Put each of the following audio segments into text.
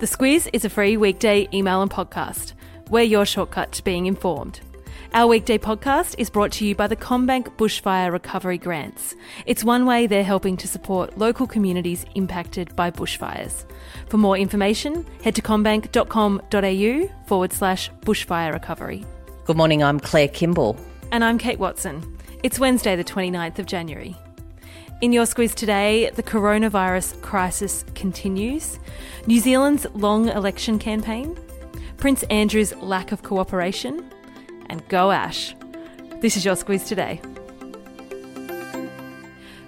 The Squiz is a free weekday email and podcast. We're your shortcut to being informed. Our weekday podcast is brought to you by the CommBank Bushfire Recovery Grants. It's one way they're helping to support local communities impacted by bushfires. For more information, head to commbank.com.au forward slash bushfire recovery. Good morning, I'm Claire Kimball. And I'm Kate Wilson. It's Wednesday, the 29th of January. In your squiz today, the coronavirus crisis continues, New Zealand's long election campaign, Prince Andrew's lack of cooperation, and go Ash. This is your squiz today.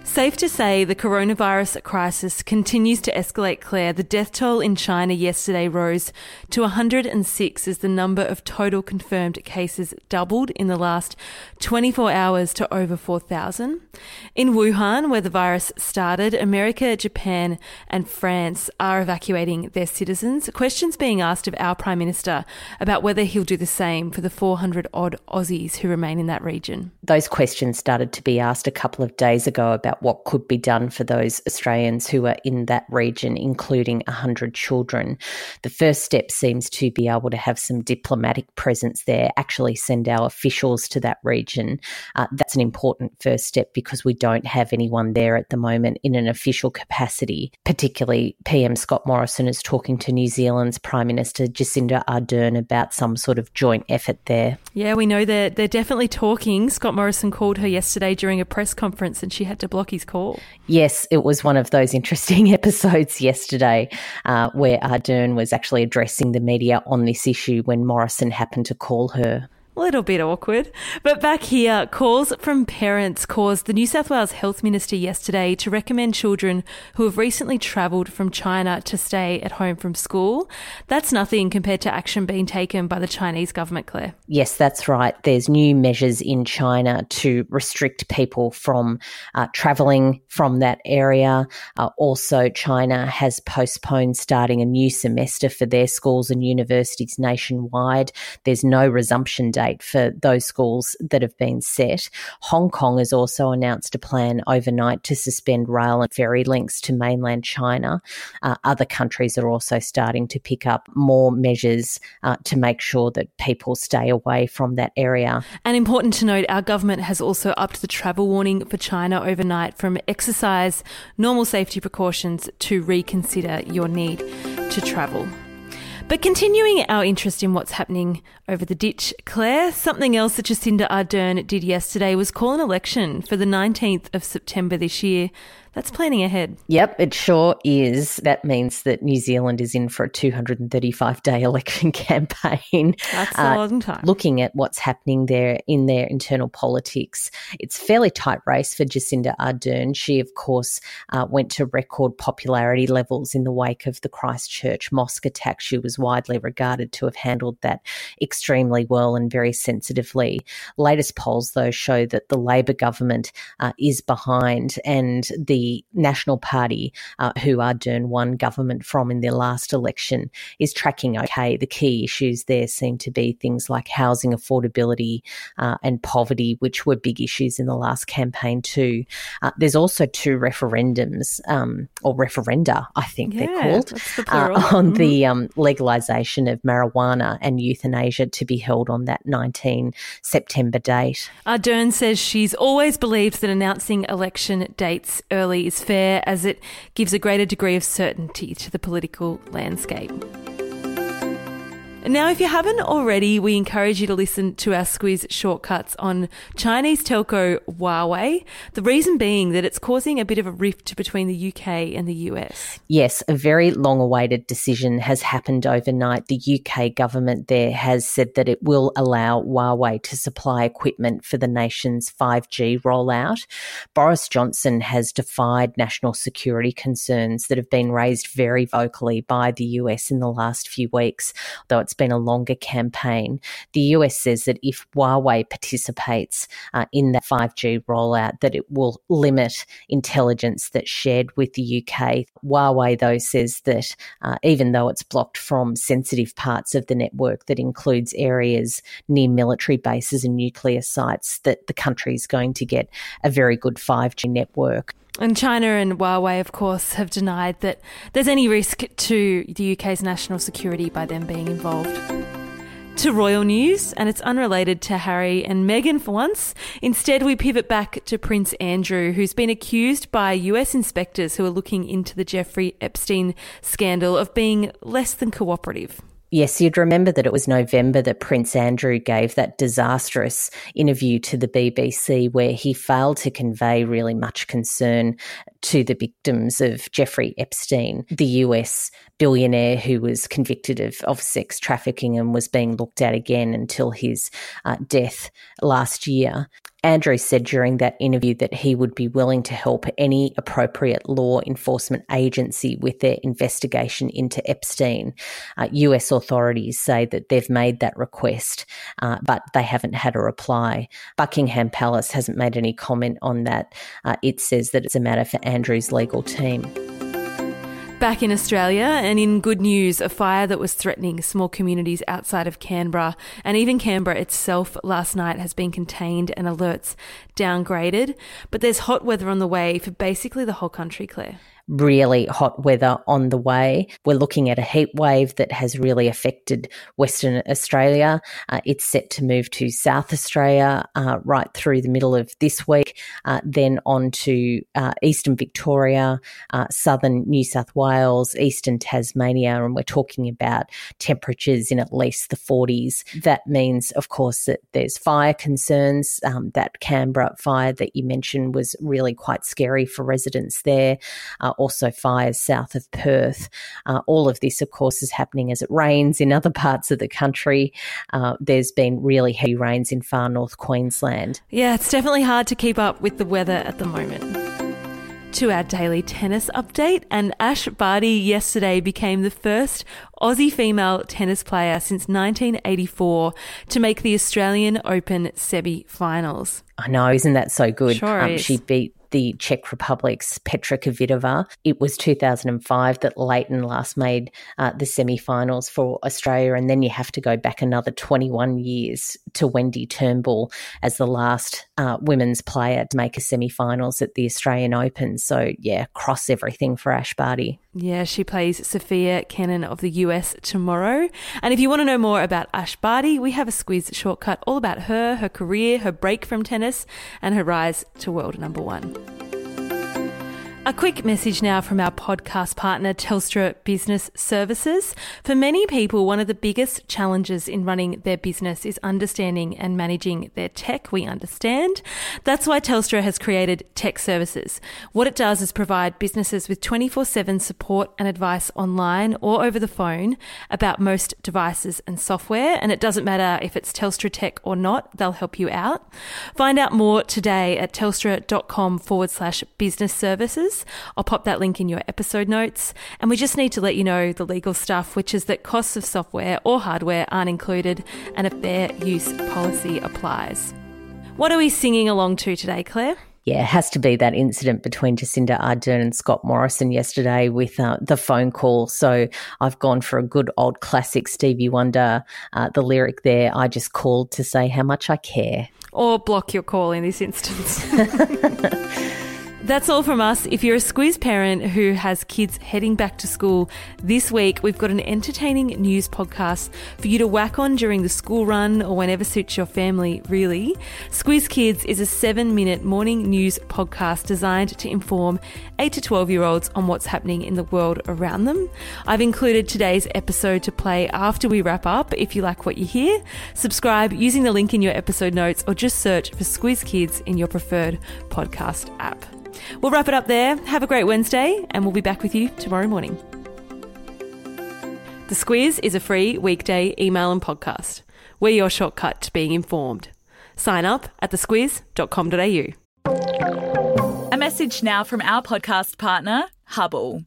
Safe to say the coronavirus crisis continues to escalate, Claire. The death toll in China yesterday rose to 106 as the number of total confirmed cases doubled in the last 24 hours to over 4,000. In Wuhan, where the virus started, America, Japan, and France are evacuating their citizens. Questions being asked of our Prime Minister about whether he'll do the same for the 400 odd Aussies who remain in that region. Those questions started to be asked a couple of days ago about what could be done for those Australians who are in that region, including 100 children. The first step seems to be able to have some diplomatic presence there, actually send our officials to that region. Uh, that's an important first step because we don't have anyone there at the moment in an official capacity. Particularly, PM Scott Morrison is talking to New Zealand's Prime Minister Jacinda Ardern about some sort of joint effort there. Yeah, we know they're, they're definitely talking. Scott Morrison called her yesterday during a press conference and she had to block call. Yes, it was one of those interesting episodes yesterday uh, where Ardern was actually addressing the media on this issue when Morrison happened to call her. A little bit awkward. But back here, calls from parents caused the New South Wales Health Minister yesterday to recommend children who have recently travelled from China to stay at home from school. That's nothing compared to action being taken by the Chinese government, Claire. Yes, that's right. There's new measures in China to restrict people from uh, travelling from that area. Uh, also, China has postponed starting a new semester for their schools and universities nationwide. There's no resumption date date for those schools that have been set. Hong Kong has also announced a plan overnight to suspend rail and ferry links to mainland China. Uh, other countries are also starting to pick up more measures uh, to make sure that people stay away from that area. And important to note, our government has also upped the travel warning for China overnight from exercise normal safety precautions to reconsider your need to travel. But continuing our interest in what's happening over the ditch, Claire, something else that Jacinda Ardern did yesterday was call an election for the 19th of September this year that's planning ahead. Yep, it sure is. That means that New Zealand is in for a 235 day election campaign. That's a uh, long time. Looking at what's happening there in their internal politics, it's a fairly tight race for Jacinda Ardern. She, of course, uh, went to record popularity levels in the wake of the Christchurch mosque attack. She was widely regarded to have handled that extremely well and very sensitively. Latest polls, though, show that the Labor government uh, is behind and the National Party, uh, who Ardern won government from in their last election, is tracking okay. The key issues there seem to be things like housing affordability uh, and poverty, which were big issues in the last campaign too. Uh, there's also two referendums, um, or referenda, I think yeah, they're called, the uh, on mm-hmm. the um, legalisation of marijuana and euthanasia to be held on that 19 September date. Ardern says she's always believed that announcing election dates early is fair as it gives a greater degree of certainty to the political landscape. Now, if you haven't already, we encourage you to listen to our Squiz shortcuts on Chinese telco Huawei. The reason being that it's causing a bit of a rift between the UK and the US. Yes, a very long awaited decision has happened overnight. The UK government there has said that it will allow Huawei to supply equipment for the nation's 5G rollout. Boris Johnson has defied national security concerns that have been raised very vocally by the US in the last few weeks, though it's it's been a longer campaign. The US says that if Huawei participates uh, in that 5G rollout, that it will limit intelligence that's shared with the UK. Huawei, though, says that uh, even though it's blocked from sensitive parts of the network that includes areas near military bases and nuclear sites, that the country is going to get a very good 5G network. And China and Huawei, of course, have denied that there's any risk to the UK's national security by them being involved. To royal news, and it's unrelated to Harry and Meghan for once. Instead, we pivot back to Prince Andrew, who's been accused by US inspectors who are looking into the Jeffrey Epstein scandal of being less than cooperative. Yes, you'd remember that it was November that Prince Andrew gave that disastrous interview to the BBC where he failed to convey really much concern to the victims of Jeffrey Epstein, the US billionaire who was convicted of, of sex trafficking and was being looked at again until his uh, death last year. Andrew said during that interview that he would be willing to help any appropriate law enforcement agency with their investigation into Epstein. Uh, US authorities say that they've made that request, uh, but they haven't had a reply. Buckingham Palace hasn't made any comment on that. Uh, it says that it's a matter for Andrew's legal team. Back in Australia, and in good news, a fire that was threatening small communities outside of Canberra and even Canberra itself last night has been contained and alerts downgraded. But there's hot weather on the way for basically the whole country, Claire really hot weather on the way. We're looking at a heat wave that has really affected Western Australia. Uh, it's set to move to South Australia uh, right through the middle of this week, uh, then on to uh, Eastern Victoria, uh, Southern New South Wales, Eastern Tasmania, and we're talking about temperatures in at least the 40s. That means, of course, that there's fire concerns. Um, that Canberra fire that you mentioned was really quite scary for residents there. Uh, also fires south of Perth. Uh, all of this, of course, is happening as it rains in other parts of the country. Uh, there's been really heavy rains in far north Queensland. Yeah, it's definitely hard to keep up with the weather at the moment to our daily tennis update. And Ash Barty yesterday became the first Aussie female tennis player since 1984 to make the Australian Open semi finals. I know, isn't that so good? Sure um, she beat the Czech Republic's Petra Kvitova. It was 2005 that Lleyton last made uh, the semi finals for Australia. And then you have to go back another 21 years to Wendy Turnbull as the last uh, women's player to make a semi finals at the Australian Open. So, yeah, cross everything for Ash Barty. Yeah, she plays Sofia Kenin of the US tomorrow. And if you want to know more about Ash Barty, we have a Squiz shortcut all about her, her career, her break from tennis, and her rise to world number one. A quick message now from our podcast partner, Telstra Business Services. For many people, one of the biggest challenges in running their business is understanding and managing their tech. We understand. That's why Telstra has created Tech Services. What it does is provide businesses with 24 7 support and advice online or over the phone about most devices and software. And it doesn't matter if it's Telstra Tech or not, they'll help you out. Find out more today at telstra.com forward slash business services. I'll pop that link in your episode notes. And we just need to let you know the legal stuff, which is that costs of software or hardware aren't included and a fair use policy applies. What are we singing along to today, Claire? Yeah, it has to be that incident between Jacinda Ardern and Scott Morrison yesterday with uh, the phone call. So I've gone for a good old classic Stevie Wonder. Uh, the lyric there, I just called to say how much I care. Or block your call in this instance. That's all from us. If you're a Squiz parent who has kids heading back to school this week, we've got an entertaining news podcast for you to whack on during the school run or whenever suits your family, really. Squiz Kids is a seven minute morning news podcast designed to inform 8 to 12 year olds on what's happening in the world around them. I've included today's episode to play after we wrap up if you like what you hear. Subscribe using the link in your episode notes or just search for Squiz Kids in your preferred podcast app. We'll wrap it up there. Have a great Wednesday, and we'll be back with you tomorrow morning. The Squiz is a free weekday email and podcast. We're your shortcut to being informed. Sign up at thesquiz.com.au. A message now from our podcast partner, Hubbl.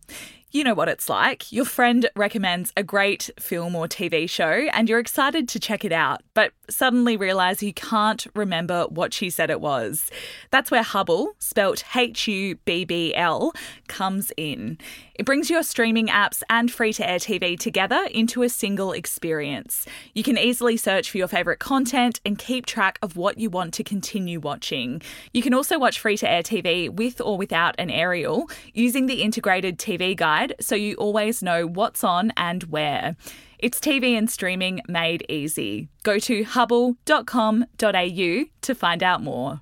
You know what it's like. Your friend recommends a great film or TV show and you're excited to check it out, but suddenly realise you can't remember what she said it was. That's where Hubbl, spelt H U B B L, comes in. It brings your streaming apps and free to air TV together into a single experience. You can easily search for your favourite content and keep track of what you want to continue watching. You can also watch free to air TV with or without an aerial using the integrated TV guide so you always know what's on and where. It's TV and streaming made easy. Go to hubbl.com.au to find out more.